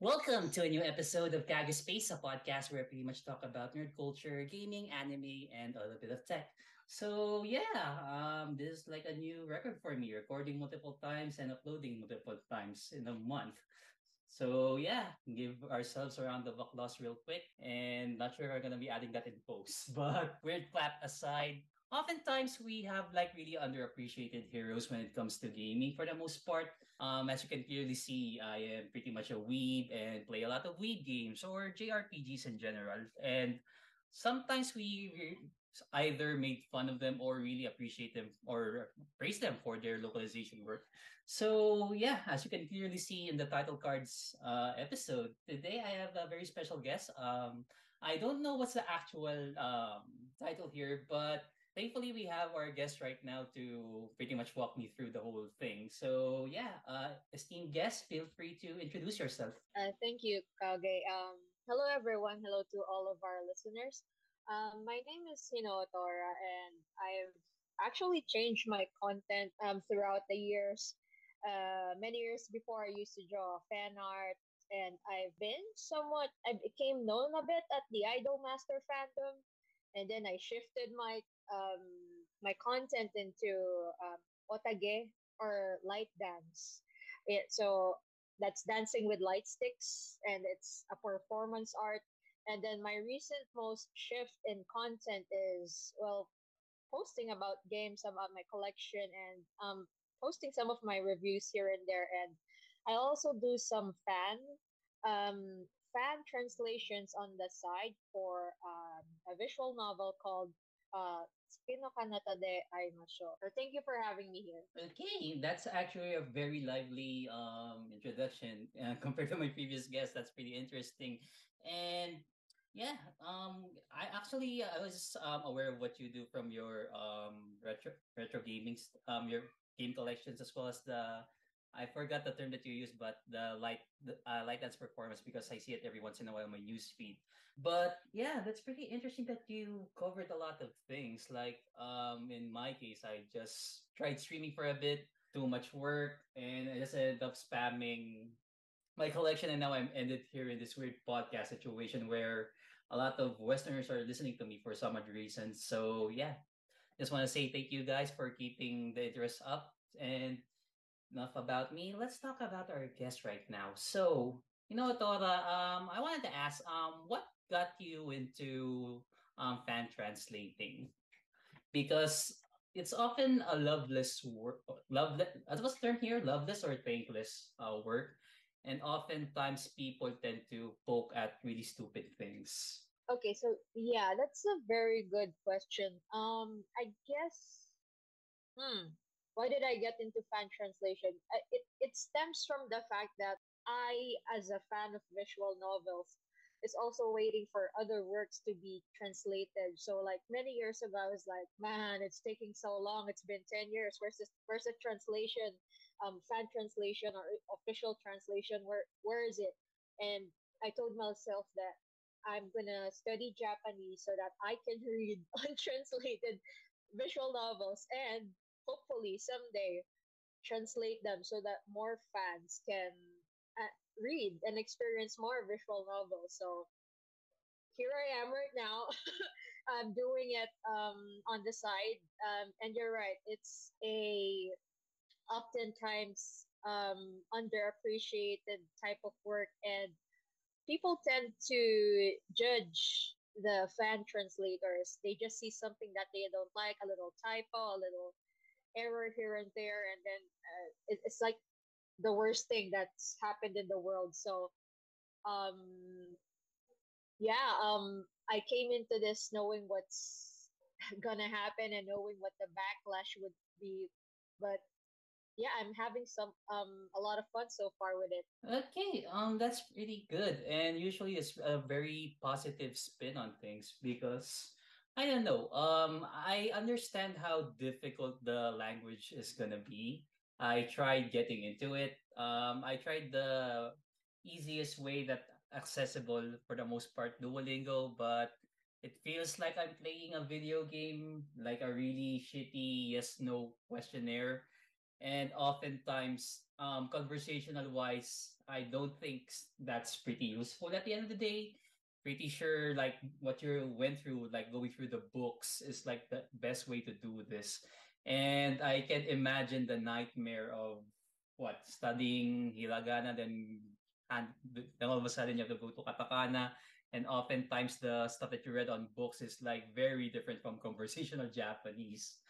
Welcome to a new episode of Kaga Space, a podcast where I pretty much talk about nerd culture, gaming, anime, and a little bit of tech. So yeah, um, this is like a new record for me, recording multiple times and uploading multiple times in a month. So yeah, give ourselves a round of applause real quick, and not sure we're gonna be adding that in post. But weird clap aside, oftentimes we have like really underappreciated heroes when it comes to gaming for the most part. Um, as you can clearly see, I am pretty much a weeb and play a lot of weeb games or JRPGs in general. And sometimes we either made fun of them or really appreciate them or praise them for their localization work. So yeah, as you can clearly see in the title cards uh, episode, today I have a very special guest. Um, I don't know what's the actual um, title here, but thankfully we have our guest right now to pretty much walk me through the whole thing. So yeah, uh, esteemed guest, feel free to introduce yourself. Uh, thank you, Kage. Um, hello everyone. Hello to all of our listeners. Um, my name is Hino Otora, and I've actually changed my content um, throughout the years. Uh, many years before, I used to draw fan art, and I've been somewhat. I became known a bit at the Idolmaster fandom, and then I shifted my um, my content into um, wotagei or light dance. It, so that's dancing with light sticks, and it's a performance art. And then my recent most shift in content is well, posting about games about my collection and um, posting some of my reviews here and there. And I also do some fan um, fan translations on the side for um, a visual novel called uh, Tsukino Kanata de Aimasho. So thank you for having me here. Okay, that's actually a very lively um, introduction uh, compared to my previous guest. That's pretty interesting. And yeah, um, I actually I was um, aware of what you do from your um, retro retro gaming um your game collections as well as the I forgot the term that you use, but the light the, uh, light dance performance because I see it every once in a while on my news feed. But yeah, that's pretty interesting that you covered a lot of things. Like um, in my case, I just tried streaming for a bit, too much work, and I just ended up spamming my collection, and now I'm ended here in this weird podcast situation where a lot of Westerners are listening to me for some odd reason. So yeah, just want to say thank you guys for keeping the interest up and enough about me. Let's talk about our guest right now. So, you know, Tora, um, I wanted to ask, um, what got you into um, fan translating? Because it's often a loveless work, loveless, what's the term here? Loveless or thankless uh, work. And oftentimes people tend to poke at really stupid things. Okay, so yeah, that's a very good question. Um, I guess, hmm, why did I get into fan translation? It, it stems from the fact that I, as a fan of visual novels, is also waiting for other works to be translated. So like many years ago, I was like, man, it's taking so long. It's been 10 years. Where's this, where's the translation, um, fan translation or official translation? Where, where is it? And I told myself that I'm gonna study Japanese so that I can read untranslated visual novels and hopefully someday translate them so that more fans can uh, read and experience more visual novels. So here I am right now. I'm doing it um, on the side. Um, and you're right, it's a oftentimes um, underappreciated type of work, and people tend to judge the fan translators. They just see something that they don't like, a little typo, a little error here and there, and then uh, it, it's like the worst thing that's happened in the world. So, um, yeah, um, I came into this knowing what's gonna happen and knowing what the backlash would be, but yeah, I'm having some um a lot of fun so far with it. Okay, um, that's really good, and usually it's a very positive spin on things because I don't know. Um, I understand how difficult the language is gonna be. I tried getting into it. Um, I tried the easiest way that accessible for the most part, Duolingo, but it feels like I'm playing a video game, like a really shitty yes no questionnaire. and oftentimes um, conversational wise i don't think that's pretty useful at the end of the day pretty sure like what you went through like going through the books is like the best way to do this and i can imagine the nightmare of what studying hiragana then and then all of a sudden you have to go to katakana and oftentimes the stuff that you read on books is like very different from conversational japanese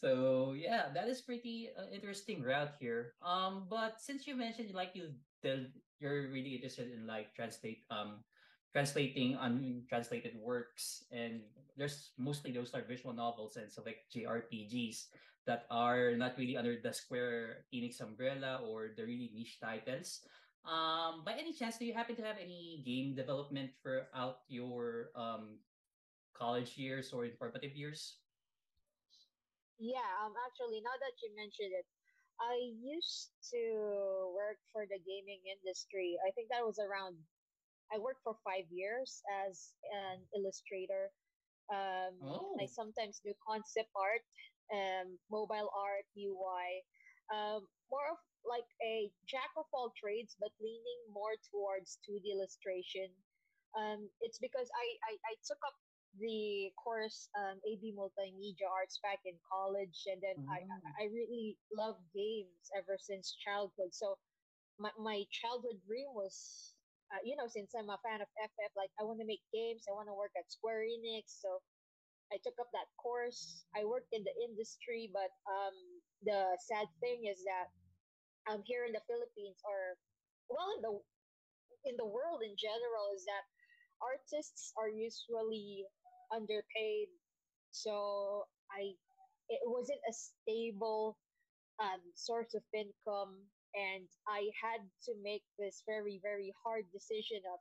so yeah, that is pretty uh, interesting route here. Um, but since you mentioned like you the you're really interested in like translate um translating untranslated works and there's mostly those are visual novels and like JRPGs that are not really under the Square Enix umbrella or the really niche titles. Um, by any chance, do you happen to have any game development throughout your um college years or informative years? Yeah, um, actually, now that you mentioned it, I used to work for the gaming industry. I think that was around, I worked for five years as an illustrator. Um, Oh, I sometimes do concept art, um, mobile art, UI, um, more of like a jack of all trades, but leaning more towards 2D illustration. Um, it's because I, I, I took up the course um, AB Multimedia Arts back in college, and then I oh, I I really love games ever since childhood. So my my childhood dream was, uh, you know, since I'm a fan of FF, like I want to make games, I want to work at Square Enix. So I took up that course. I worked in the industry, but um, the sad thing is that um, here in the Philippines, or well, in the in the world in general, is that artists are usually underpaid. So I it wasn't a stable um, source of income, and I had to make this very very hard decision of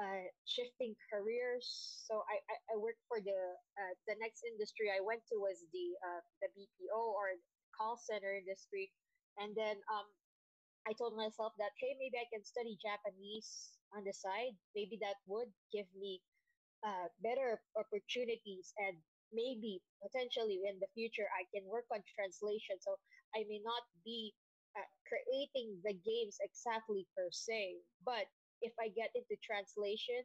uh, shifting careers. So I, I, I worked for the uh, the next industry I went to was the uh, the BPO or call center industry, and then um I told myself that hey maybe I can study Japanese on the side. Maybe that would give me uh, better opportunities and maybe potentially in the future I can work on translation. So I may not be creating the games exactly per se, but if I get into translation,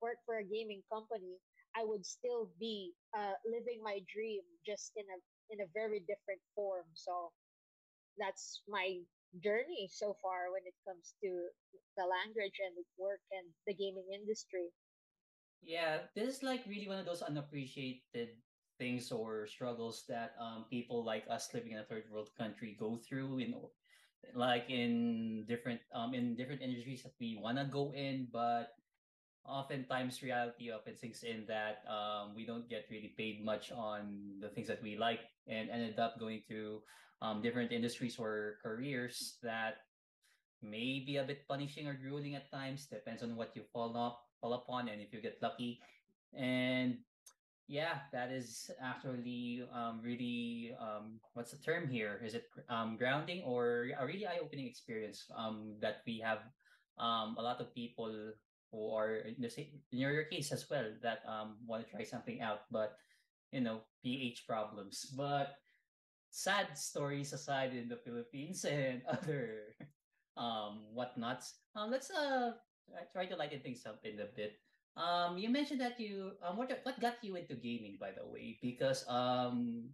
work for a gaming company, I would still be uh, living my dream just in a in a very different form. So that's my journey so far when it comes to the language and work and the gaming industry. yeah. This is like really one of those unappreciated things or struggles that um people like us living in a third world country go through in like in different um in different industries that we wanna go in, but oftentimes reality often sinks in that um, we don't get really paid much on the things that we like and ended up going to um, different industries or careers that may be a bit punishing or grueling at times depends on what you fall up fall upon and if you get lucky. And yeah that is actually um, really um, what's the term here? Is it um, grounding or a really eye-opening experience um, that we have um, a lot of people who are in the same in your case as well that um, want to try something out but you know ph problems. But sad stories aside in the philippines and other um whatnots um let's uh try to lighten things up in a bit um you mentioned that you um what what got you into gaming by the way because um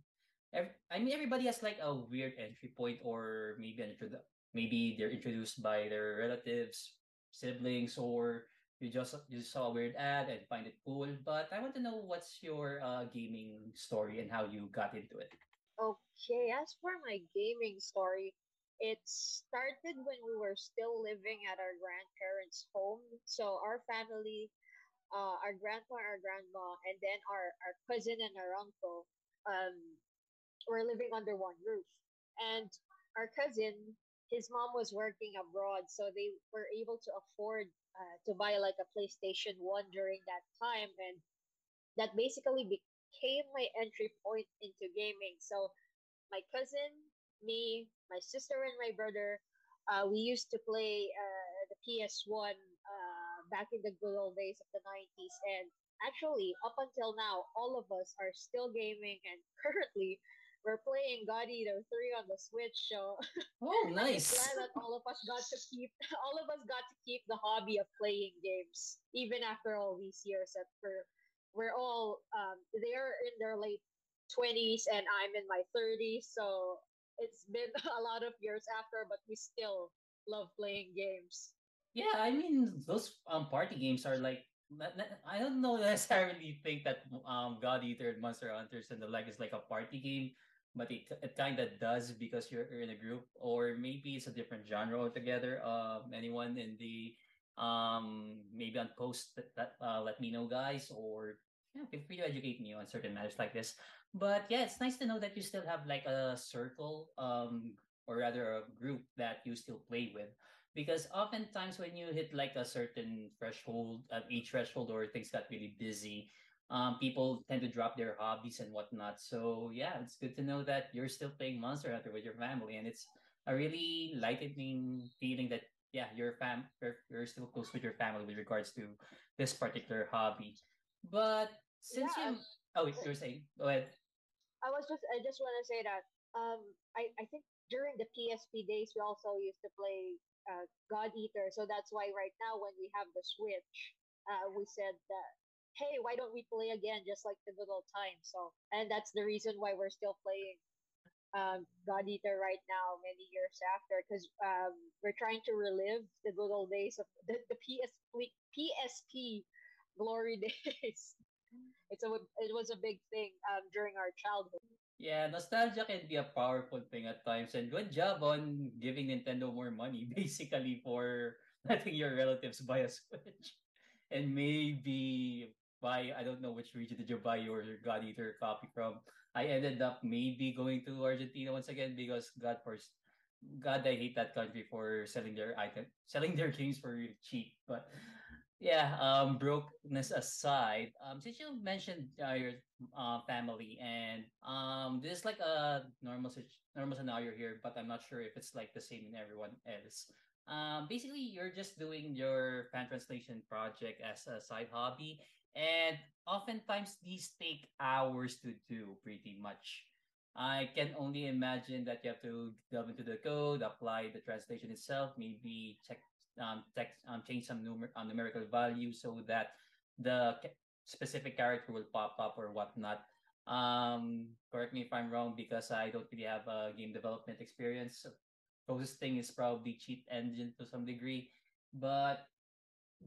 ev- i mean everybody has like a weird entry point or maybe an intro maybe they're introduced by their relatives siblings or you just you saw a weird ad and find it cool but i want to know what's your uh gaming story and how you got into it Okay, as for my gaming story, it started when we were still living at our grandparents' home. So our family, uh, our grandpa, our grandma, and then our, our cousin and our uncle, um, were living under one roof. And our cousin, his mom was working abroad, so they were able to afford uh, to buy like a PlayStation 1 during that time. And that basically became my entry point into gaming. So my cousin, me, my sister, and my brother, uh, we used to play uh, the PS1 uh, back in the good old days of the 90s. And actually, up until now, all of us are still gaming. And currently, we're playing God Eater 3 on the Switch, so Oh, I'm nice. glad that all of us got to keep all of us got to keep the hobby of playing games even after all these years that we're we're all um they're in their late 20s and I'm in my 30s so it's been a lot of years after but we still love playing games Yeah, I mean those um party games are like I don't know necessarily think that um God Eater and Monster Hunters and the like is like a party game, but it, it kind of does because you're, you're in a group, or maybe it's a different genre altogether. Um, anyone in the um maybe on post that, that uh, let me know, guys, or yeah, feel free to educate me on certain matters like this. But yeah, it's nice to know that you still have like a circle, um, or rather a group that you still play with because oftentimes when you hit like a certain threshold at each threshold or things got really busy um, people tend to drop their hobbies and whatnot. So yeah it's good to know that you're still playing monster hunter with your family and it's a really lightening feeling that yeah you're fam you're, you're still close with your family with regards to this particular hobby. But since yeah you oh you were saying go ahead. I was just I just want to say that um I I think during the PSP days we also used to play uh, God Eater, so that's why right now when we have the Switch, uh, we said that hey, why don't we play again just like the good old times? So and that's the reason why we're still playing um God Eater right now, many years after, because um we're trying to relive the good old days of the, the PSP PSP glory days. It's a it was a big thing um during our childhood. Yeah, nostalgia can be a powerful thing at times, and good job on giving Nintendo more money, basically, for letting your relatives buy a Switch. And maybe buy, I don't know which region did you buy your God Eater copy from. I ended up maybe going to Argentina once again because God first, God, I hate that country for selling their item, selling their games for cheap. But yeah, um, brokenness aside, um, since you mentioned uh, your uh, family and um, this is like a normal normal scenario here, but I'm not sure if it's like the same in everyone else. Um, basically, you're just doing your fan translation project as a side hobby, and oftentimes these take hours to do, pretty much. I can only imagine that you have to delve into the code, apply the translation itself, maybe check um, text, um, change some numer- um, numerical value so that the specific character will pop up or whatnot. Um, correct me if I'm wrong because I don't really have a game development experience. Closest thing is probably cheat engine to some degree, but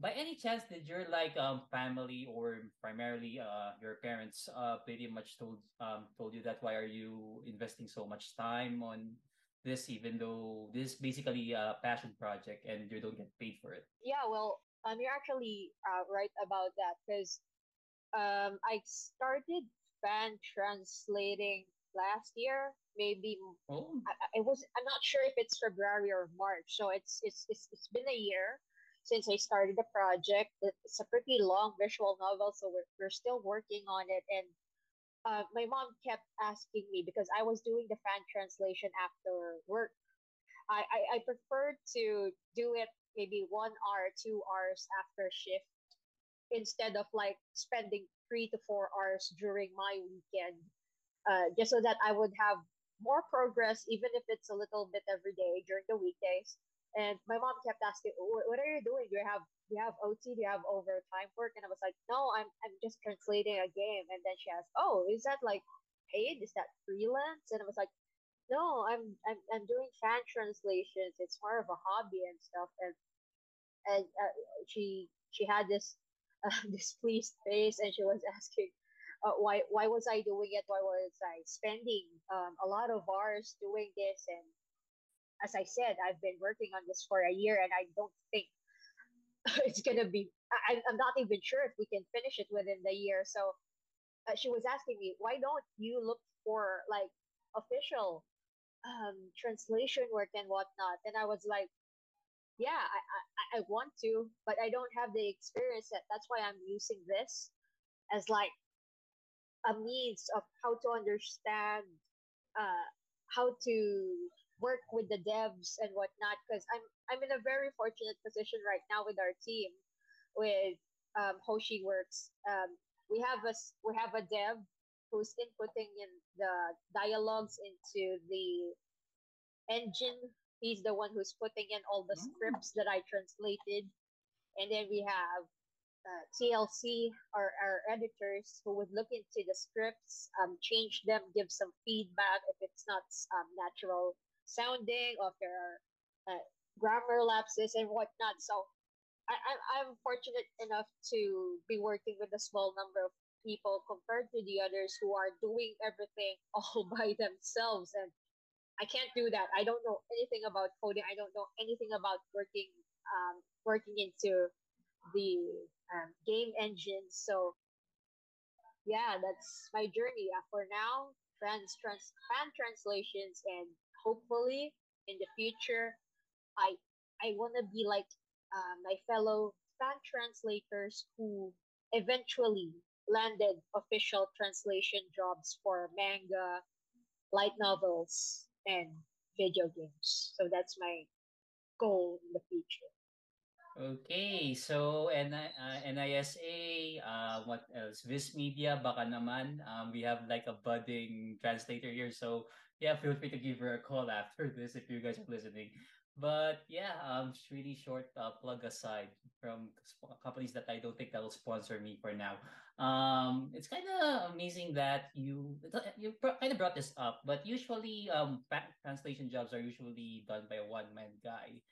by any chance did your like um family or primarily uh your parents uh pretty much told um told you that why are you investing so much time on this even though this is basically a passion project and you don't get paid for it Yeah, well, um, you're actually uh, right about that because um, I started fan translating last year. Maybe oh I, I it was I'm not sure if it's February or March. So it's it's it's, it's been a year since I started the project. It's a pretty long visual novel, so we're we're still working on it. And uh, my mom kept asking me because I was doing the fan translation after work. I, I, I prefer to do it maybe one hour, two hours after shift instead of like spending three to four hours during my weekend, uh, just so that I would have more progress, even if it's a little bit every day during the weekdays. And my mom kept asking, "What what are you doing? Do you have do you have OT? Do you have overtime work?" And I was like, "No, I'm I'm just translating a game." And then she asked, "Oh, is that like paid? Is that freelance?" And I was like, "No, I'm I'm I'm doing fan translations. It's more of a hobby and stuff." And and uh, she she had this uh, displeased face and she was asking uh, why why was I doing it why was I spending um, a lot of hours doing this and as I said I've been working on this for a year and I don't think it's gonna be I, I'm not even sure if we can finish it within the year so uh, she was asking me why don't you look for like official um, translation work and whatnot and I was like yeah, I, I, I want to, but I don't have the experience yet. That's why I'm using this as like a means of how to understand uh, how to work with the devs and whatnot. Because I'm I'm in a very fortunate position right now with our team, with um, Hoshi Works. Um, we have a we have a dev who's inputting in the dialogues into the engine. He's the one who's putting in all the scripts that I translated. And then we have uh, TLC, our, our editors, who would look into the scripts, um, change them, give some feedback if it's not um, natural sounding, or if there are uh, grammar lapses and whatnot. So I, I'm, I'm fortunate enough to be working with a small number of people compared to the others who are doing everything all by themselves. And I can't do that. I don't know anything about coding. I don't know anything about working um, working into the um, game engine. So yeah, that's my journey. Uh, for now, trans, trans fan translations, and hopefully in the future, I I want to be like uh, my fellow fan translators who eventually landed official translation jobs for manga, light novels, and video games. So that's my goal in the future. Okay, so N uh, NISA, uh, what else? Viz Media, baka naman. Um, we have like a budding translator here, so yeah, feel free to give her a call after this if you guys are listening. But yeah, um, really short uh, plug aside from sp- companies that I don't think that will sponsor me for now. Um, it's kind of amazing that you you kind of brought this up, but usually um, translation jobs are usually done by a one man guy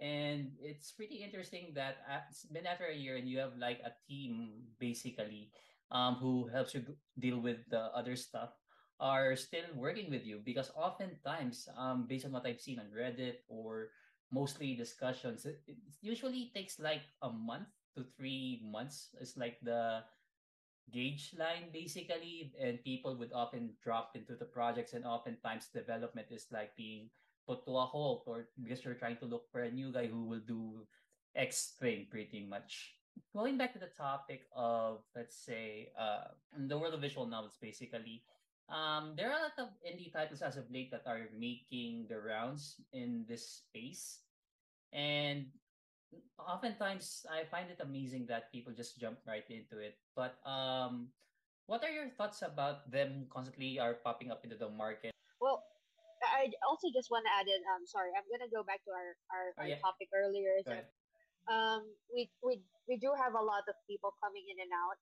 and it's pretty interesting that uh, it's been after a year and you have like a team basically um, who helps you deal with the other stuff are still working with you because oftentimes um, based on what i've seen on reddit or mostly discussions it, usually takes like a month to three months it's like the gauge line basically and people would often drop into the projects and oftentimes development is like being put to a halt or because you're trying to look for a new guy who will do X thing pretty much. Going back to the topic of let's say uh the world of visual novels basically, um there are a lot of indie titles as of late that are making the rounds in this space. And oftentimes I find it amazing that people just jump right into it. But um what are your thoughts about them constantly are popping up into the market? Well, I also just want to add in. Um, sorry, I'm gonna go back to our, our, Oh our topic earlier. Is go that ahead. um, we we we do have a lot of people coming in and out,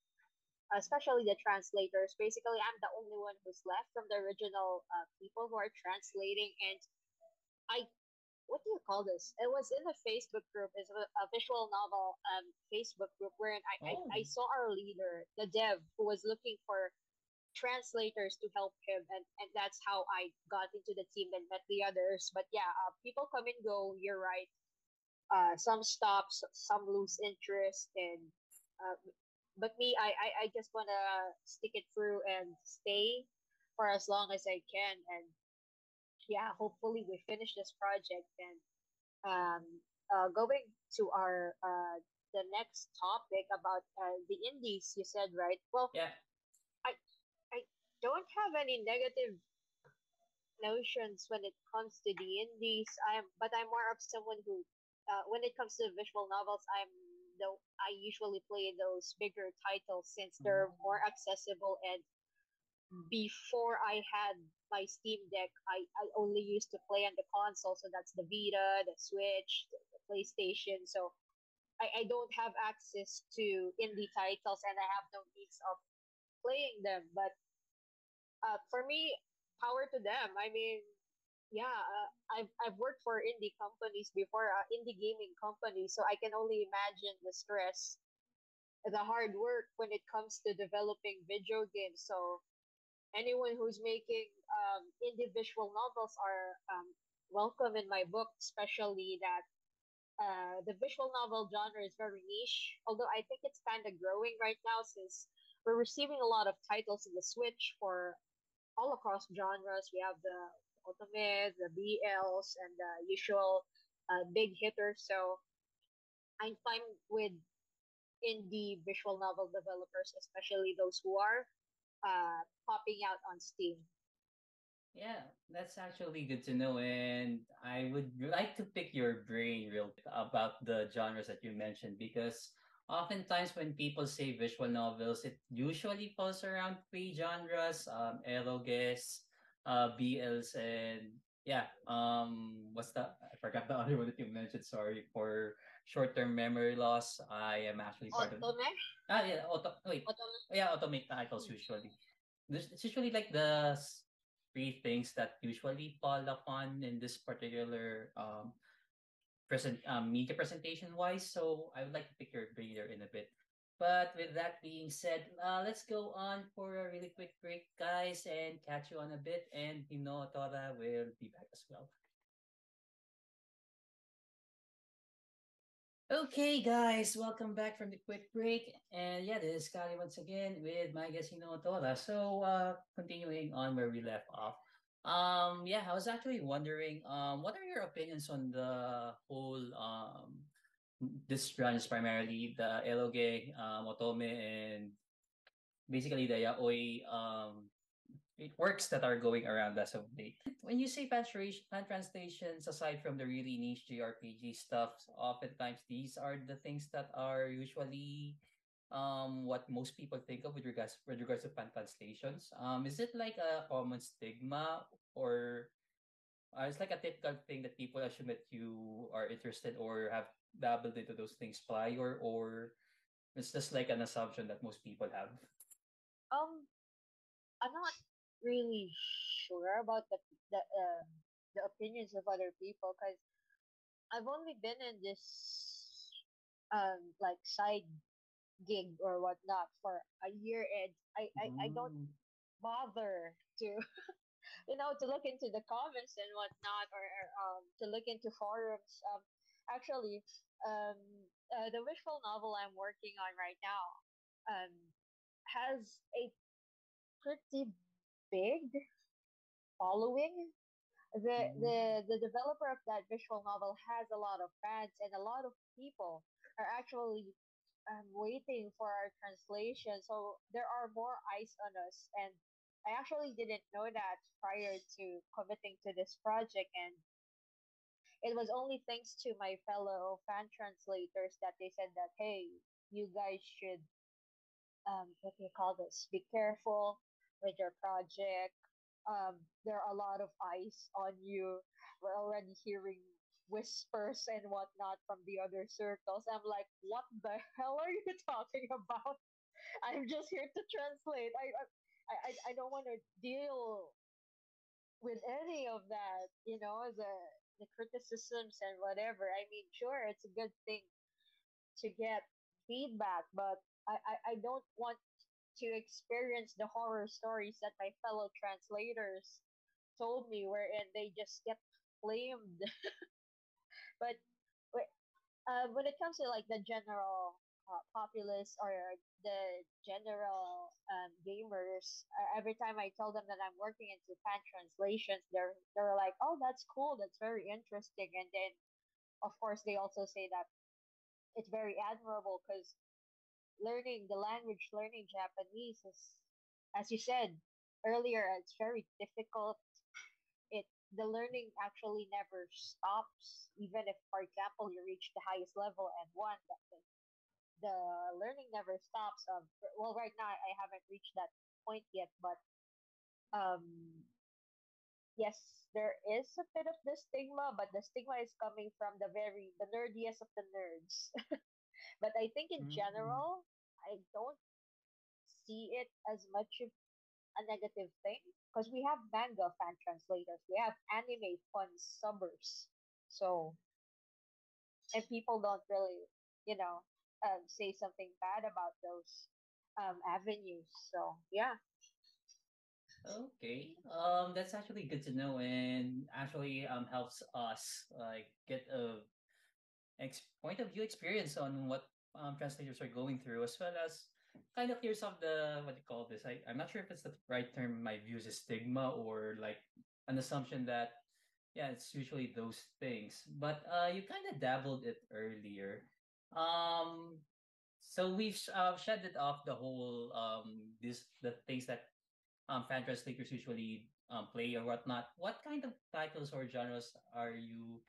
especially the translators. Basically, I'm the only one who's left from the original uh, people who are translating, and I what do you call this? It was in a Facebook group, it's a, a visual novel um Facebook group wherein I, I I Oh. saw our leader, the dev, who was looking for translators to help him and and that's how I got into the team and met the others. But yeah, uh, people come and go. You're right. Uh, some stops, some lose interest, and uh, but me, I I, I just wanna stick it through and stay for as long as I can. And yeah, hopefully we finish this project and um uh, going to our uh the next topic about uh, the indies you said right well Yeah. i i don't have any negative notions when it comes to the indies. I'm but I'm more of someone who uh, when it comes to visual novels, I'm though I usually play those bigger titles since they're more Mm. accessible and before I had my Steam Deck, I, I only used to play on the console, so that's the Vita, the Switch, the, the PlayStation. So I, I don't have access to indie titles and I have no means of playing them. But uh, for me, power to them. I mean, yeah, uh, I've I've worked for indie companies before, uh, indie gaming companies, so I can only imagine the stress, the hard work when it comes to developing video games. So anyone who's making um, indie visual novels are um, welcome in my book, especially that uh, the visual novel genre is very niche. Although I think it's kind of growing right now since we're receiving a lot of titles in the Switch for all across genres. We have the ultimate, the BLs, and the usual uh, big hitters. So I'm fine with indie visual novel developers, especially those who are uh, popping out on Steam. Yeah, that's actually good to know. And I would like to pick your brain real about the genres that you mentioned because oftentimes when people say visual novels, it usually falls around three genres: um, eroges, uh, BLs, and yeah, um, what's the? I forgot the other one that you mentioned. Sorry for short-term memory loss. I am actually part of. Ah, yeah, auto. Wait, Otome? yeah, Otome titles usually. This it's usually like the three things that usually fall upon in this particular um present um, media presentation wise. So I would like to pick your brain there in a bit. But with that being said, uh, let's go on for a really quick break, guys, and catch you on a bit. And you know, Tora will be back as well. Okay, guys, welcome back from the quick break. And yeah, this is Kali once again with my guest, you know, Tora. So, uh, continuing on where we left off. Um, yeah, I was actually wondering, um, what are your opinions on the whole, um, this branch primarily the eroge, um, otome, and basically the yaoi, um, it works that are going around as of late. When you say fan, fan translations, aside from the really niche JRPG stuff, oftentimes these are the things that are usually um what most people think of with regards with regards to fan translations. Um, is it like a common stigma or uh, it's like a typical thing that people assume that you are interested or have dabbled into those things prior, or it's just like an assumption that most people have? Um, I'm not really sure about the the uh, the opinions of other people because I've only been in this um like side gig or whatnot for a year and I, I, I don't Mm. bother to you know to look into the comments and whatnot or, or um to look into forums. Um actually um uh, the visual novel I'm working on right now um has a pretty big following. The Mm. the the developer of that visual novel has a lot of fans and a lot of people are actually um, waiting for our translation. So there are more eyes on us and i actually didn't know that prior to committing to this project and it was only thanks to my fellow fan translators that they said that hey you guys should um, what do you call this? Be careful with your project. Um, there are a lot of eyes on you. We're already hearing whispers and whatnot from the other circles. I'm like, what the hell are you talking about? I'm just here to translate. I I I, I don't want to deal with any of that. You know, the the criticisms and whatever. I mean, sure, it's a good thing to get feedback, but I, I, I don't want to experience the horror stories that my fellow translators told me, wherein they just get flamed. but uh, when it comes to like the general uh, populace or the general um, gamers, uh, every time I tell them that I'm working into fan translations, they're they're like, "Oh, that's cool. That's very interesting." And then, of course, they also say that it's very admirable because learning the language, learning Japanese is, as you said earlier, it's very difficult. It the learning actually never stops, even if, for example, you reach the highest level and one, the, learning never stops. Um, well, right now I haven't reached that point yet, but um, yes, there is a bit of the stigma, but the stigma is coming from the very the nerdiest of the nerds. but I think in Mm. general, I don't see it as much of a negative thing because we have manga fan translators, we have anime fan subbers, so and people don't really, you know, um, say something bad about those um, avenues. So yeah, Okay. Um, that's actually good to know, and actually um helps us like get a ex- point of view experience on what um translators are going through, as well as kind of some of the what do you call this? I I'm not sure if it's the right term. My views is stigma or like an assumption that yeah, it's usually those things. But uh, you kind of dabbled it earlier. Um, so we've uh, shedded off the whole um this the things that um, fan translators usually um, play or whatnot. What kind of titles or genres are you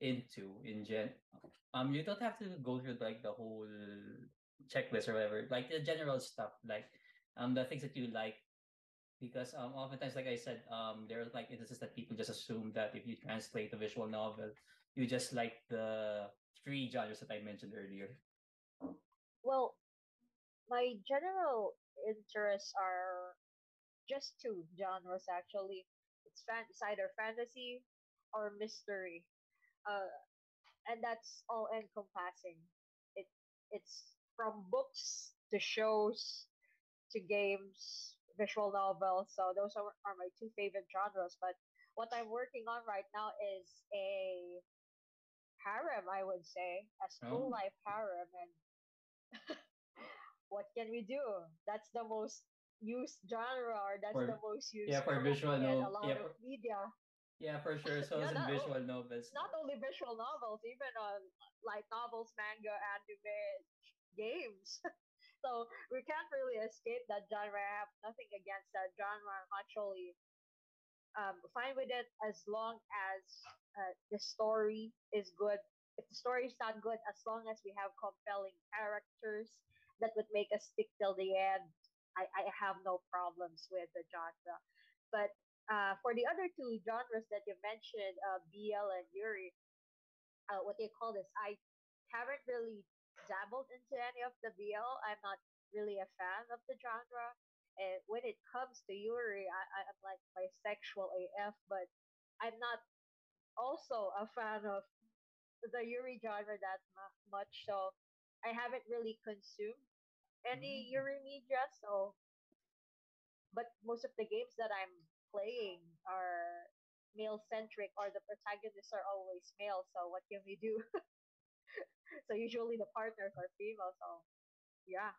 into in gen? Um, you don't have to go through like the whole. checklist or whatever, like the general stuff, like um the things that you like. Because um oftentimes, like I said, um there are like instances that people just assume that if you translate a visual novel, you just like the three genres that I mentioned earlier. Well, my general interests are just two genres actually. It's fan it's either fantasy or mystery. Uh, and that's all encompassing. It it's from books to shows to games, visual novels. So those are, are my two favorite genres. But what I'm working on right now is a harem, I would say, a school Oh, life harem, and what can we do? That's the most used genre, or that's the most used. yeah, for visual in a lot yeah, of for, media. yeah, for sure. So yeah, it's in visual novels. not only visual novels, even uh, like novels, manga, anime, games. so we can't really escape that genre. I have nothing against that genre. I'm actually um, fine with it as long as uh, the story is good. If the story is not good, as long as we have compelling characters that would make us stick till the end, I, I have no problems with the genre. But uh, for the other two genres that you mentioned, uh, BL and Yuri, uh, what they call this, I haven't really dabbled into any of the BL. I'm not really a fan of the genre. And when it comes to Yuri, I, I'm like bisexual AF, but I'm not also a fan of the Yuri genre that mu- much. So I haven't really consumed any Mm. Yuri media. So, but most of the games that I'm playing are male centric, or the protagonists are always male. So what can we do? so usually the partners are female. So yeah,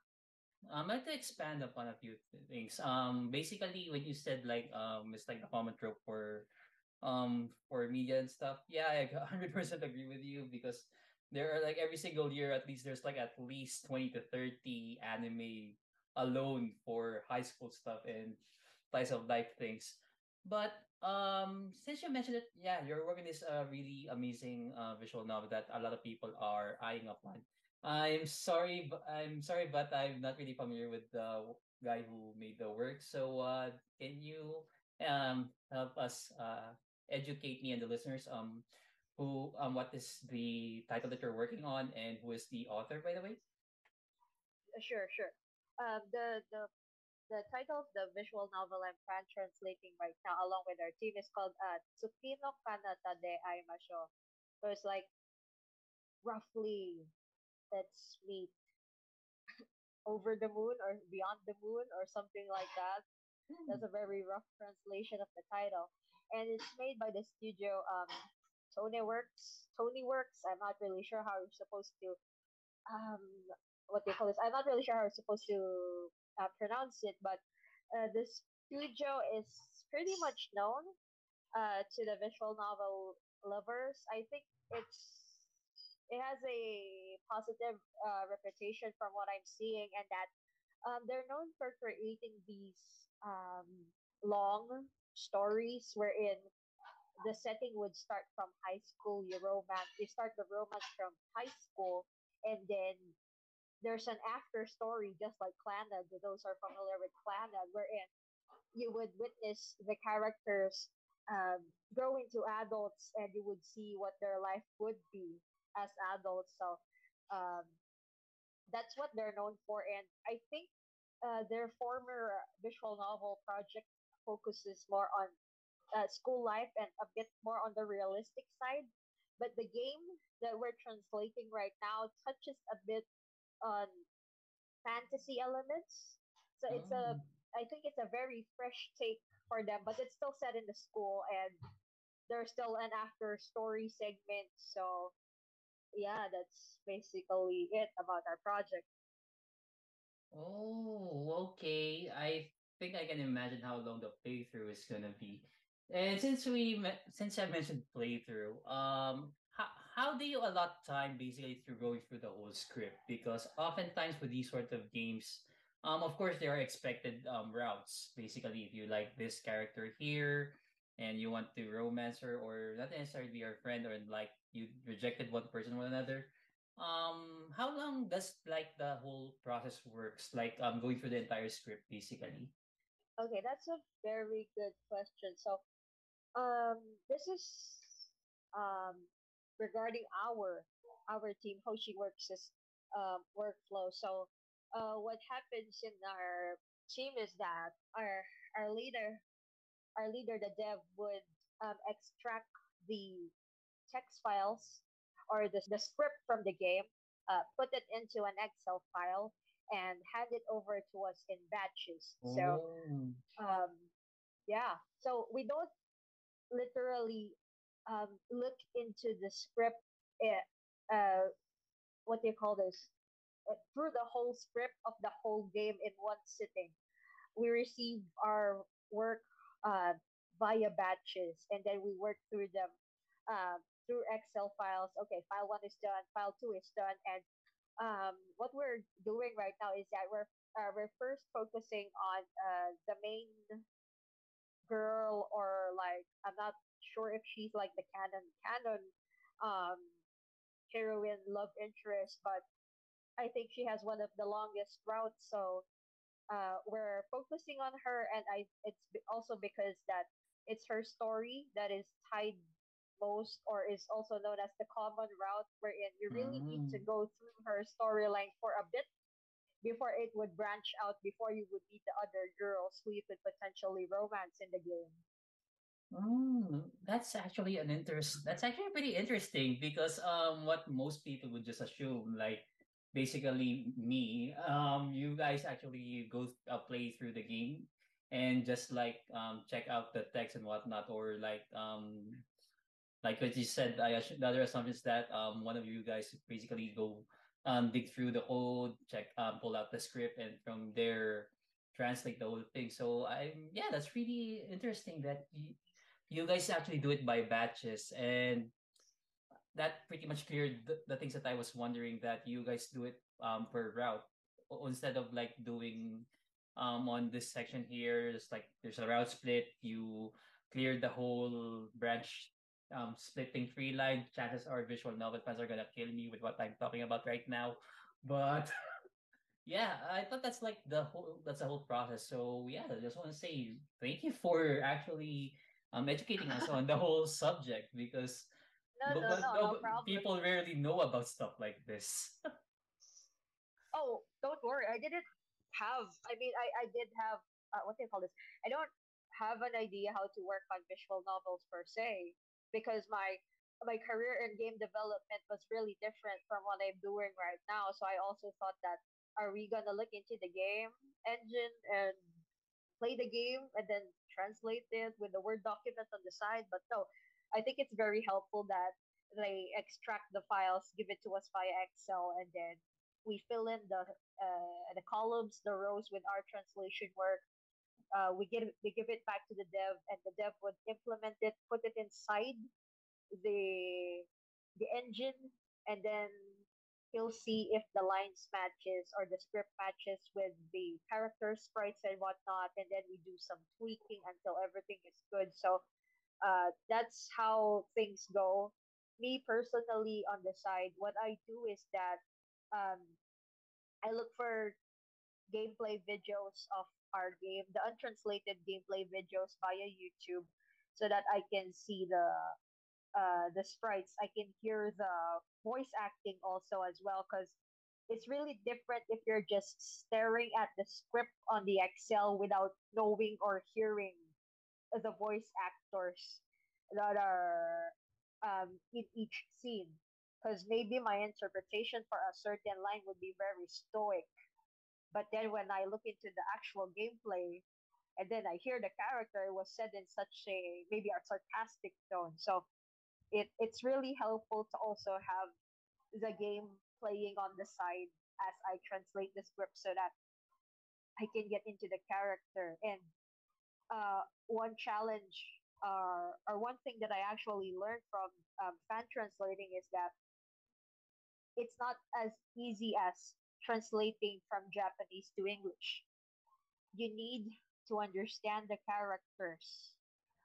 Um, I'd like to expand upon a few things. Um, basically, when you said like um, it's like the common trope for um for media and stuff. Yeah, I 100% agree with you because there are like every single year at least there's like at least 20 to 30 anime alone for high school stuff and slice of life things. But um since you mentioned it, yeah, your work in this uh, really amazing uh, visual novel that a lot of people are eyeing upon. I'm sorry, but I'm sorry, but I'm not really familiar with the guy who made the work. So, uh, can you um help us uh educate me and the listeners um who um what is the title that you're working on and who is the author by the way? sure, sure. Um, the the the title of the visual novel I'm fan translating right now, along with our team, is called uh, Tsukino Kanata de Aimasho. So it's like roughly let's meet over the moon or beyond the moon or something like that. That's a very rough translation of the title, and it's made by the studio um, Tony Works. Tony Works. I'm not really sure how you're supposed to um what they call this. I'm not really sure how you're supposed to uh, pronounce it, but uh, this studio is pretty much known uh, to the visual novel lovers. I think it's it has a positive uh, reputation from what I'm seeing, and that um, they're known for creating these um, long stories wherein the setting would start from high school. You romance, you start the romance from high school, and then there's an after story, just like Clannad. Those are familiar with Clannad, wherein you would witness the characters um, grow into adults and you would see what their life would be as adults. So um, that's what they're known for. And I think uh, their former visual novel project focuses more on uh, school life and a bit more on the realistic side. But the game that we're translating right now touches a bit on fantasy elements. So it's a, Oh. I think it's a very fresh take for them, but it's still set in the school and there's still an after story segment. So yeah, that's basically it about our project. Oh, okay. I think I can imagine how long the playthrough is gonna be. And since we since I mentioned playthrough, um, how how do you allot time basically through going through the whole script? Because oftentimes with these sort of games, um, of course there are expected um routes. Basically, if you like this character here and you want to romance her, or not necessarily be her friend, or like you rejected one person or another, um, how long does like the whole process works? Like um, going through the entire script basically. Okay, that's a very good question. So, um, this is um regarding our our team Hoshi Works is um workflow. So, uh, what happens in our team is that our our leader our leader the dev would um, extract the text files or the, the script from the game, uh, put it into an Excel file, and hand it over to us in batches. So, Oh. um, yeah, so we don't literally um, look into the script, uh, uh, what do you call this, uh, through the whole script of the whole game in one sitting. We receive our work uh, via batches, and then we work through them um, through Excel files. Okay, file one is done, file two is done, and um, what we're doing right now is that we're uh, we're first focusing on uh, the main girl, or like I'm not sure if she's like the canon canon um, heroine love interest, but I think she has one of the longest routes. So uh, we're focusing on her, and I it's also because that it's her story that is tied most, or is also known as the common route, wherein you really need to Mm. go through her storyline for a bit before it would branch out, before you would meet the other girls who you could potentially romance in the game. Mm, that's actually an interest. That's actually pretty interesting because um, what most people would just assume, like basically me, um, you guys actually go uh, play through the game and just like um check out the text and whatnot, or like um like what you said, I the other assumption is that um one of you guys basically go um dig through the code, check um pull out the script, and from there translate the whole thing. So I'm yeah, that's really interesting that you, you guys actually do it by batches, and that pretty much cleared the, the things that I was wondering that you guys do it um per route instead of like doing um on this section here. It's like there's a route split. You clear the whole branch um splitting three line. Chances are visual novel fans are gonna kill me with what I'm talking about right now, but. Yeah, I thought that's like the whole that's the whole process. So yeah, I just want to say thank you for actually um educating us on the whole subject because No, but, no, no, no, people rarely know about stuff like this. Oh, don't worry. I didn't have. I mean, I I did have. Uh, what do you call this? I don't have an idea how to work on visual novels per se because my my career in game development was really different from what I'm doing right now. So I also thought that are we gonna look into the game engine and play the game and then translate it with the Word document on the side? But no, I think it's very helpful that they extract the files, give it to us via Excel, and then we fill in the uh, the columns, the rows with our translation work. Uh, we give we give it back to the dev, and the dev would implement it, put it inside the the engine, and then he'll see if the lines matches or the script matches with the character sprites and whatnot, and then we do some tweaking until everything is good. So uh, that's how things go. Me personally, on the side, what I do is that um, I look for gameplay videos of our game, the untranslated gameplay videos via YouTube, so that I can see the uh, the sprites. I can hear the voice acting also as well, because it's really different if you're just staring at the script on the Excel without knowing or hearing the voice actors that are um, in each scene. Because maybe my interpretation for a certain line would be very stoic, but then when I look into the actual gameplay, and then I hear the character was said in such a maybe a sarcastic tone. So it it's really helpful to also have the game playing on the side as I translate the script so that I can get into the character. And uh, one challenge uh, or one thing that I actually learned from um, fan translating is that it's not as easy as translating from Japanese to English. You need to understand the characters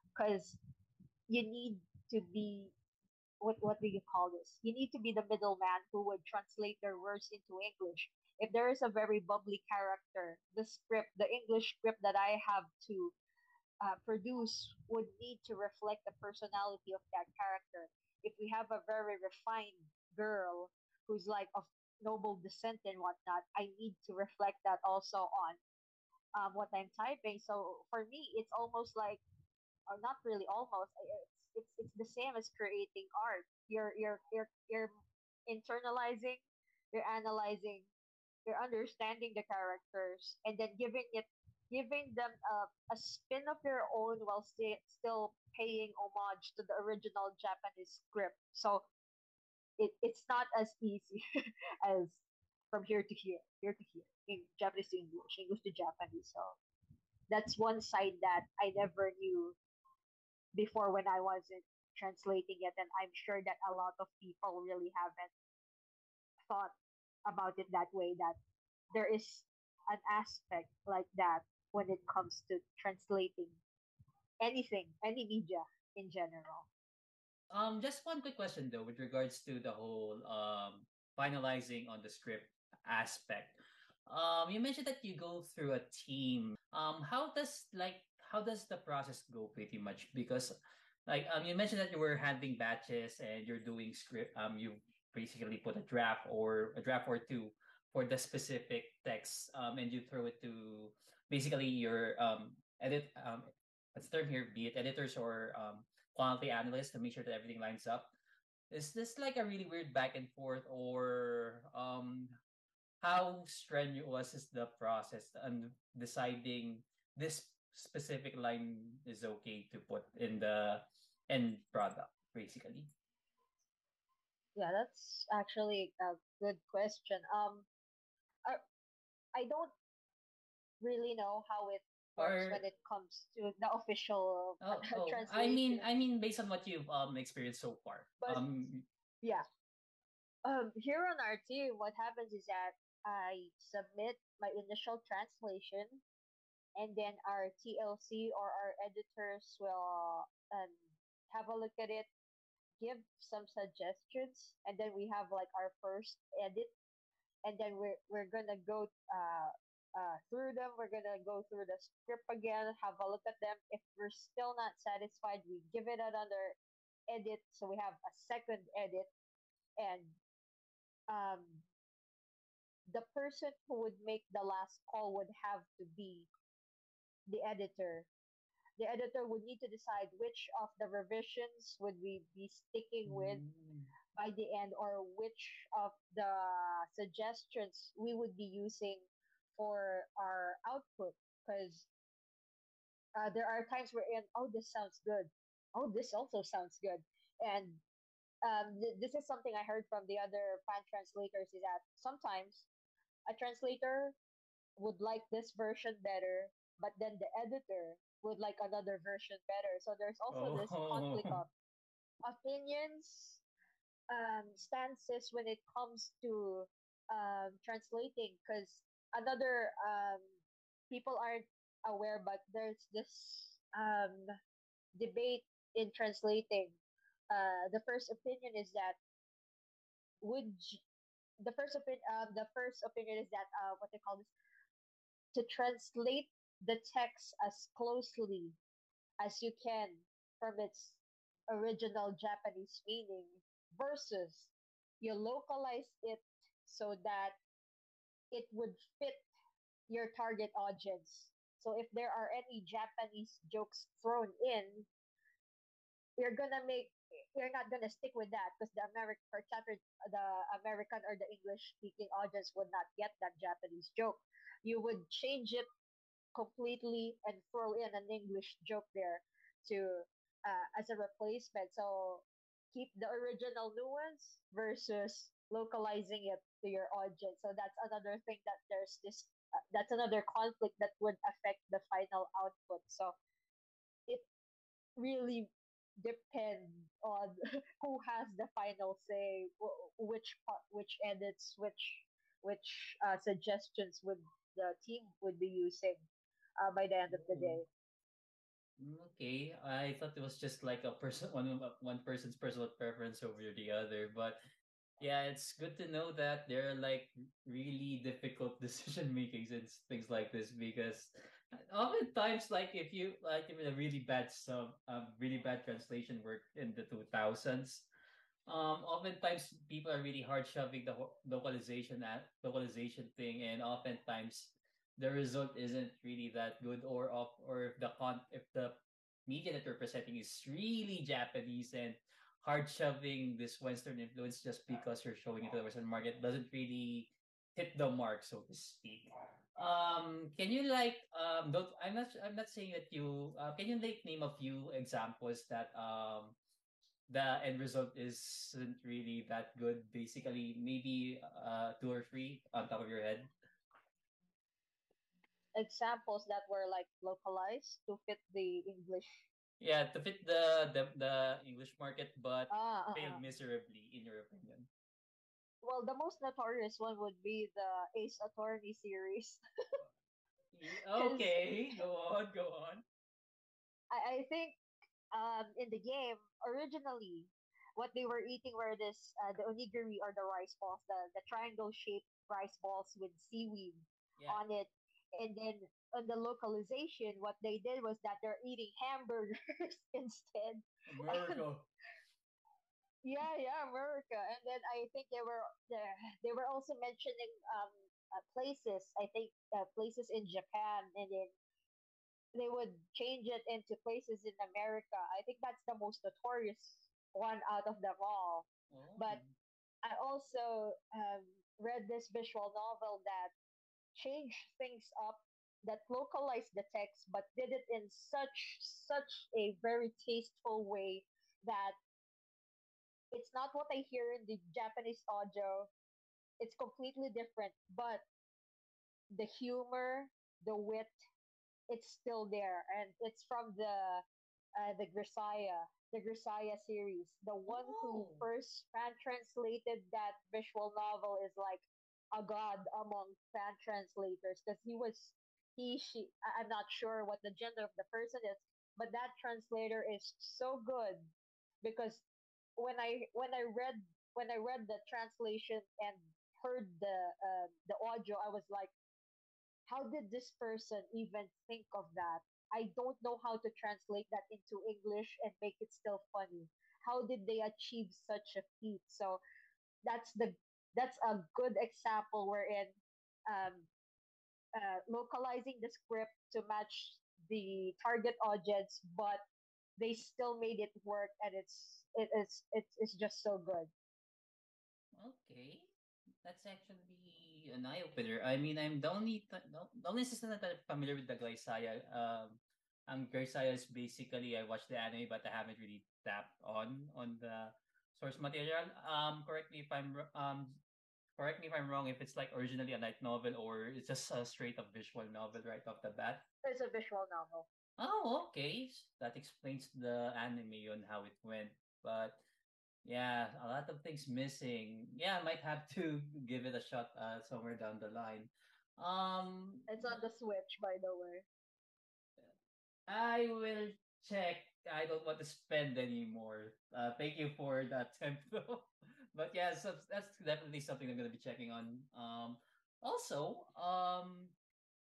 because you need to be what what do you call this? You need to be the middleman who would translate their words into English. If there is a very bubbly character, the script, the English script that I have to uh, produce would need to reflect the personality of that character. If we have a very refined girl who's like of noble descent and whatnot, I need to reflect that also on um, what I'm typing. So for me, it's almost like, or not really almost, it's it's it's the same as creating art. You're you're you're you're internalizing, you're analyzing, you're understanding the characters, and then giving it giving them a, a spin of their own while sti- still paying homage to the original Japanese script. So it, it's not as easy as from here to here, here to here, in Japanese to English, English to Japanese. So that's one side that I never knew before when I wasn't translating it, and I'm sure that a lot of people really haven't thought about it that way. That there is an aspect like that when it comes to translating anything, any media in general. Um, just one quick question though, with regards to the whole um finalizing on the script aspect. Um, you mentioned that you go through a team. Um, how does like how does the process go pretty much? Because like um you mentioned that you were handling batches and you're doing script um you basically put a draft or a draft or two for the specific text um and you throw it to basically your um edit um let's term here be it editors or um quality analysts to make sure that everything lines up is this like a really weird back and forth or um how strenuous is the process and deciding this specific line is okay to put in the end product basically Yeah, that's actually a good question. Um, I, I don't really know how it works or when it comes to the official oh, oh i mean i mean based on what you've um experienced so far. But um yeah, um, here on our team, what happens is that I submit my initial translation, and then our TLC or our editors will um, have a look at it, give some suggestions, and then we have like our first edit, and then we're we're gonna go uh, uh, through them. We're gonna go through the script again, have a look at them. If we're still not satisfied, we give it another edit, so we have a second edit, and um, the person who would make the last call would have to be the editor the editor would need to decide which of the revisions would we be sticking with mm, by the end or which of the suggestions we would be using for our output because uh, there are times where in oh this sounds good oh this also sounds good and um, th- this is something i heard from the other fan translators is that sometimes a translator would like this version better, but then the editor would like another version better. So there's also this conflict oh of opinions, um, stances when it comes to um, translating. Because another um, people aren't aware, but there's this um, debate in translating. Uh, the first opinion is that would the first opinion uh, the first opinion is that uh, what they call this to translate the text as closely as you can from its original Japanese meaning versus you localize it so that it would fit your target audience. So if there are any Japanese jokes thrown in, you're gonna make you're not gonna stick with that because the American example the American or the English speaking audience would not get that Japanese joke. You would change it completely and throw in an English joke there to uh, as a replacement. So keep the original nuance versus localizing it to your audience. So that's another thing that there's this uh, that's another conflict that would affect the final output. So it really depends on who has the final say, which part, which edits, which which uh, suggestions would the team would be using uh, by the end of the day. Mm, Okay, I thought it was just like a person one one person's personal preference over the other, but yeah, it's good to know that there are like really difficult decision makings and things like this because oftentimes like if you like if a really bad sub um really bad translation work in the 2000s um oftentimes people are really hard shoving the localization at localization thing and oftentimes the result isn't really that good or off or if the con if the media that you're presenting is really Japanese and hard shoving this Western influence just because you're showing it to the Western market doesn't really hit the mark, so to speak. Um, can you like um don't I'm not I'm not saying that you uh, can you like name a few examples that um the end result isn't really that good. Basically, maybe uh two or three on top of your head. Examples that were like localized to fit the English. Yeah, to fit the the, the English market, but Ah, uh, failed uh. miserably, in your opinion. Well, the most notorious one would be the Ace Attorney series, Okay, go on, go on. I, I think um, in the game originally what they were eating were this uh, the onigiri or the rice balls, the the triangle shaped rice balls with seaweed Yeah, on it, and then on the localization, what they did was that they're eating hamburgers instead. America. yeah, yeah, America. And then I think they were they they were also mentioning um uh, places. I think uh, places in Japan, and then they would change it into places in America. I think that's the most notorious one out of them all. Oh, But I also um, read this visual novel that changed things up, that localized the text, but did it in such such a very tasteful way that it's not what I hear in the Japanese audio. It's completely different, but the humor, the wit, it's still there, and it's from the uh, the Grisaia, the Grisaia series. The one who oh, first fan translated that visual novel is like a god among fan translators because he was he she I'm not sure what the gender of the person is, but that translator is so good because when I when I read when I read the translation and heard the uh, the audio, I was like how did this person even think of that? I don't know how to translate that into English and make it still funny. How did they achieve such a feat? So that's the that's a good example wherein um, uh, localizing the script to match the target audience, but they still made it work, and it's it is it's it's just so good. okay. That's actually an eye opener. I mean, I'm the only th- the only that I'm familiar with the Grisaia. Um, um, Grisaia is basically I watched the anime, but I haven't really tapped on on the source material. Um, correct me if I'm um correct me if I'm wrong. If it's like originally a light novel or it's just a straight up visual novel right off the bat. It's a visual novel. Oh, okay. That explains the anime on how it went. But yeah, a lot of things missing. Yeah, I might have to give it a shot uh, somewhere down the line. Um, It's on the Switch, by the way. I will check. I don't want to spend anymore. Uh, thank you for that though. But yeah, so that's definitely something I'm gonna be checking on. Um, also, um,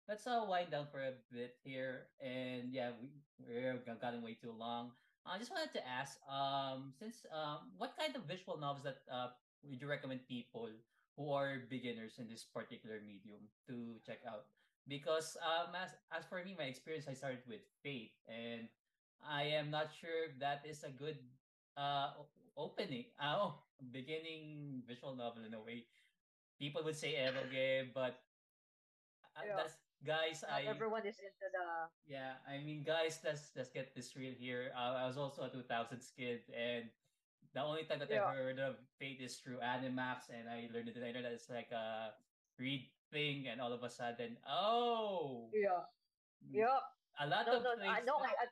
let's uh, wind down for a bit here, and yeah, we we're g- gotten way too long. I just wanted to ask, um, since um, what kind of visual novels that uh would you recommend people who are beginners in this particular medium to check out? because um as as for me my experience i started with Fate, and i am not sure if that is a good uh opening uh, oh beginning visual novel in a way people would say eroge but uh, Yeah. that's guys Not i everyone is into the yeah i mean guys let's let's get this real here uh, i was also a 2000s kid and the only time that i yeah heard of Fate is through animax and i learned it later that it's like a read thing and all of a sudden oh yeah Mm, yeah. a lot No, of no, I things know. that I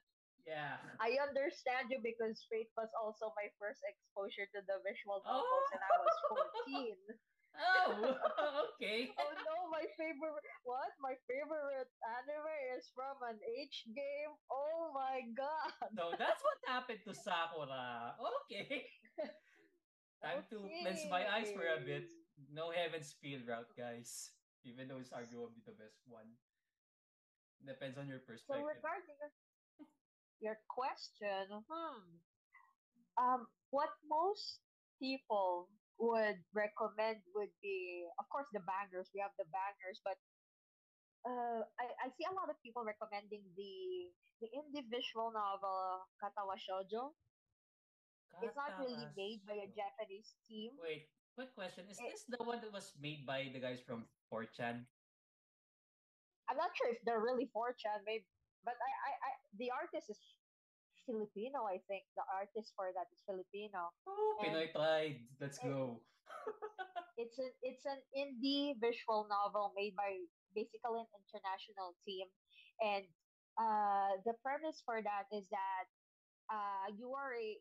yeah. I understand you because Fate was also my first exposure to the visual novels, Oh, and I was oh. fourteen. oh, okay. Oh no, my favorite what? My favorite anime is from an H game. Oh my god. So that's what happened to Sakura. Okay. Time to cleanse my eyes for a bit. No Heaven's Feel route, guys. Even though it's arguably the best one. Depends on your So perspective. regarding your question, hmm, um, what most people would recommend would be, of course, the bangers. We have the bangers, but uh, I, I see a lot of people recommending the the indie visual novel Katawa Shoujo. It's not really made by a Japanese team. Wait, quick question. Is It, this the one that was made by the guys from 4chan? I'm not sure if they're really 4chan, maybe, but I, I the artist is Filipino. I think the artist for that is Filipino, Oh, and Pinoy Pride. Let's it, go. it's an it's an indie visual novel made by basically an international team, and uh, the premise for that is that uh, you are a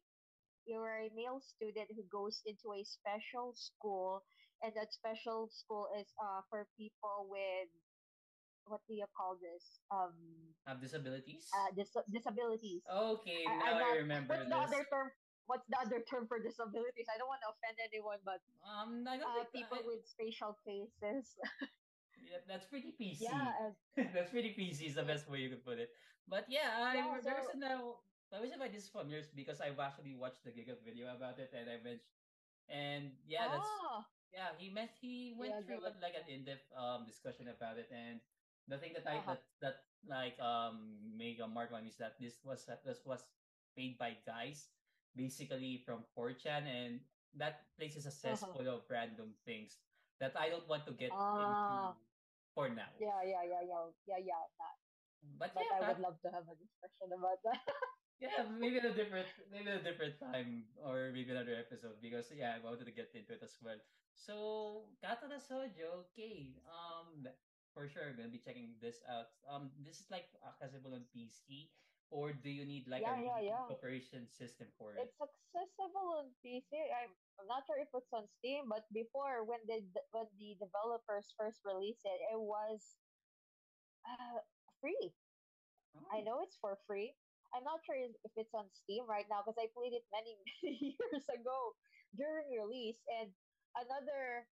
you are a male student who goes into a special school, and that special school is uh, for people with what do you call this um Have disabilities? uh, dis- disabilities. Okay, I, now I'm I remember What's the other term? What's the other term for disabilities? I don't want to offend anyone, but Um, I don't uh, people I, with spatial cases. yeah, that's pretty PC. yeah, and that's pretty PC is the best way you could put it. But yeah, I yeah. the So reason now the reason why this is familiar is because I've actually watched the Giga video about it and I mentioned and yeah, that's ah, yeah, he met he went yeah, through a, like an in-depth um discussion about it and the thing that I Uh huh. that that like um made a mark on is that this was this was made by guys basically from 4chan and that place is a Uh huh. cesspool of random things that I don't want to get into Ah, for now. yeah, yeah, yeah, yeah, yeah, yeah. That. But But yeah, I would love to have a discussion about that. yeah, maybe a different maybe a different time or maybe another episode because yeah, I wanted to get into it as well. So Katawa Shoujo, okay. Um for sure I'm gonna be checking this out. Um this is like accessible on PC or do you need like a yeah, yeah, operation system for it? It's accessible on PC. I'm I'm not sure if it's on Steam, but before when the when the developers first released it, it was uh, free. I Oh, know it's for free. I'm not sure if if it's on Steam right now because I played it many many years ago during release. And another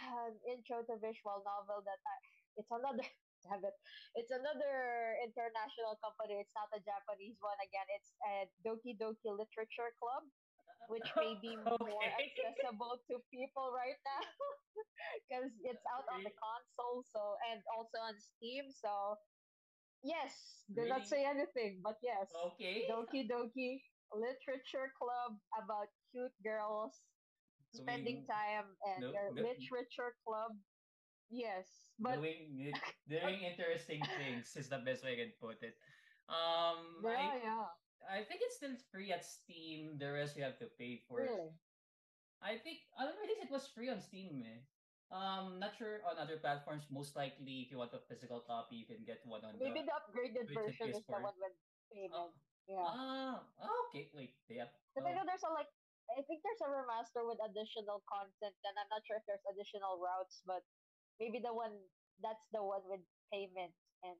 um, intro to visual novel that I, it's another damn it, it's another international company. It's not a Japanese one again. It's a Doki Doki Literature Club, which may be more accessible to people right now because it's out on the console. So and also on Steam. So Yes, did not say anything, but yes. Okay. Doki Doki Literature Club about cute girls spending Doing time and no, their no, literature club. Yes, but doing doing interesting things is the best way I can put it. Um, yeah, I yeah, I think it's still free at Steam. The rest you have to pay for. really. I think I don't think it was free on Steam. Eh. Um, not sure on other platforms. Most likely, if you want a physical copy, you can get one on the Maybe the upgraded version is the one with payment. Yeah, ah, oh, okay. Wait, yeah. I Oh, know there's a like. I think there's a remaster with additional content, and I'm not sure if there's additional routes, but maybe the one that's the one with payment, and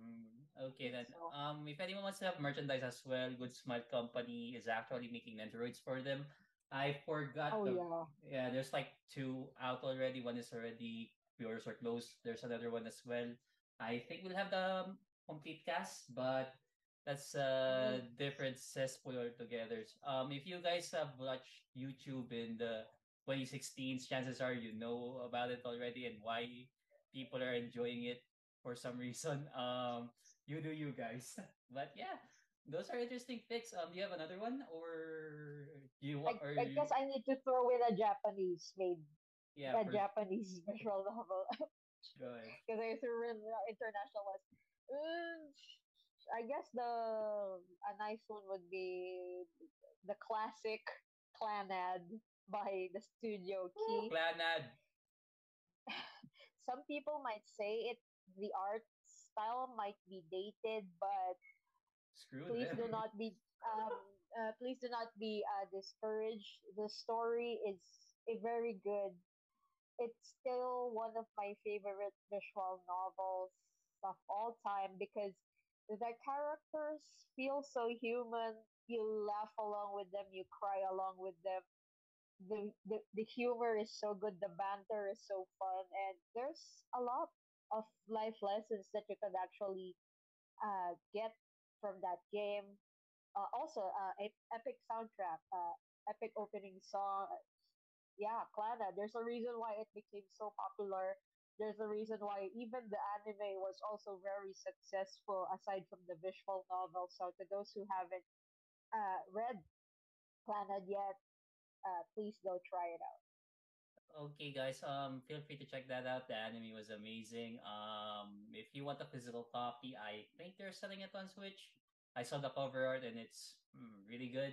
mm, okay then. so. Um, if anyone wants to have merchandise as well, Good Smile Company is actually making Nendoroids for them. I forgot Oh the yeah. yeah. There's like two out already. One is already yours or closed. There's another one as well. I think we'll have the um, complete cast, but that's a Mm. different cesspool altogether. Um, if you guys have watched YouTube in the 2016s, chances are you know about it already and why people are enjoying it for some reason. Um, you do you guys. but yeah, those are interesting picks. Um, do you have another one or do you want or I you guess I need to throw in a Japanese made yeah, a for Japanese visual novel because I threw in the international ones. Mm, I guess the a nice one would be the classic Clannad by the Studio Key. Clannad. Some people might say it the art style might be dated, but Screw please do not be um uh, please do not be uh, discouraged. The story is a very good it's still one of my favorite visual novels of all time because the characters feel so human. You laugh along with them, you cry along with them. The, the the humor is so good, the banter is so fun, and there's a lot of life lessons that you can actually uh, get from that game. Uh, also, uh, epic soundtrack, uh, epic opening song. Yeah, Clannad. There's a reason why it became so popular. There's a reason why even the anime was also very successful aside from the visual novel. So to those who haven't uh, read Clannad yet, uh, please go try it out. Okay, guys. Um, feel free to check that out. The anime was amazing. Um, if you want a physical copy, I think they're selling it on Switch. I saw the cover art and it's mm, really good.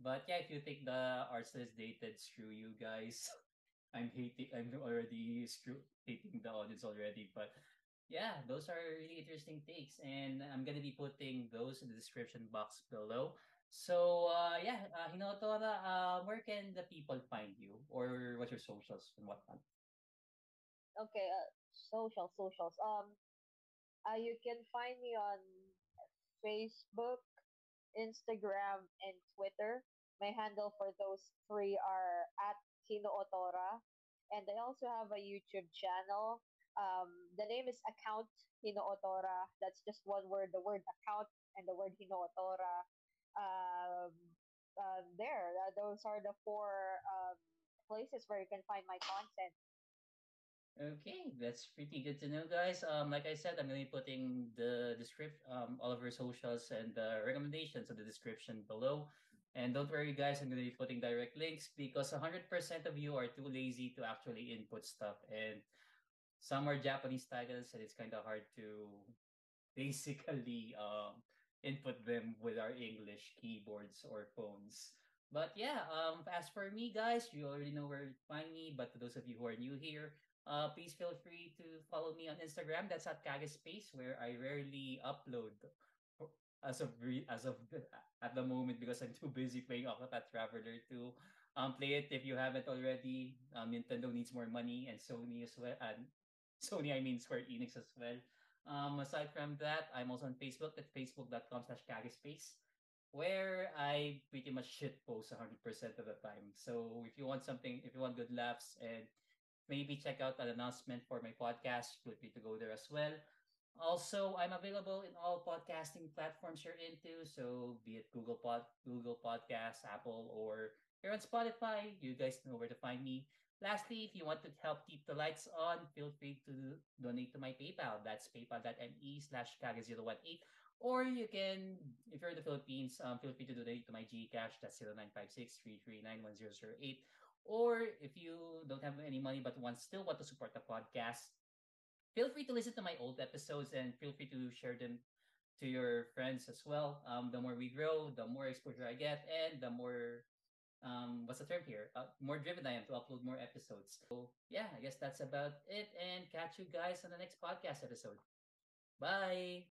But yeah, if you think the art is dated, screw you guys. I'm hating. I'm already screw hating the audience already. But yeah, those are really interesting takes, and I'm gonna be putting those in the description box below. So uh, yeah, uh, Hinotora, uh, where can the people find you, or what's your socials and whatnot? Okay, uh, social socials. Um, uh, you can find me on Facebook, Instagram, and Twitter. My handle for those three are at Hino Otora. And I also have a YouTube channel. Um, the name is Account Hino Otora. That's just one word, the word account and the word Hino Otora. Um, uh, there, uh, those are the four um, places where you can find my content. Okay, that's pretty good to know, guys. Um, like I said, I'm gonna be putting the description, um, all of our socials and the recommendations in the description below. And don't worry, guys, I'm gonna be putting direct links because 100% of you are too lazy to actually input stuff, and some are Japanese titles, and it's kind of hard to basically um input them with our English keyboards or phones. But yeah, um, as for me, guys, you already know where to find me. But to those of you who are new here, uh, please feel free to follow me on Instagram. That's at Kagespace, where I rarely upload as of re- as of at the moment because I'm too busy playing Octopath Traveler to um play it if you haven't already. Um, Nintendo needs more money and Sony as well. And Sony, I mean Square Enix as well. Um, aside from that, I'm also on Facebook at facebook.com slash Kagespace where I pretty much shit post 100% of the time. So if you want something, if you want good laughs and maybe check out an announcement for my podcast. Feel free to go there as well. Also, I'm available in all podcasting platforms you're into. So be it Google Pod, Google Podcasts, Apple, or here on Spotify, you guys know where to find me. Lastly, if you want to help keep the lights on, feel free to donate to my PayPal. That's paypal.me slash kaga018. Or you can, if you're in the Philippines, um, feel free to donate to my GCash. That's 0956 or if you don't have any money but want still want to support the podcast, feel free to listen to my old episodes and feel free to share them to your friends as well. Um, the more we grow, the more exposure I get, and the more um, what's the term here? Uh, more driven I am to upload more episodes. So yeah, I guess that's about it. And catch you guys on the next podcast episode. Bye.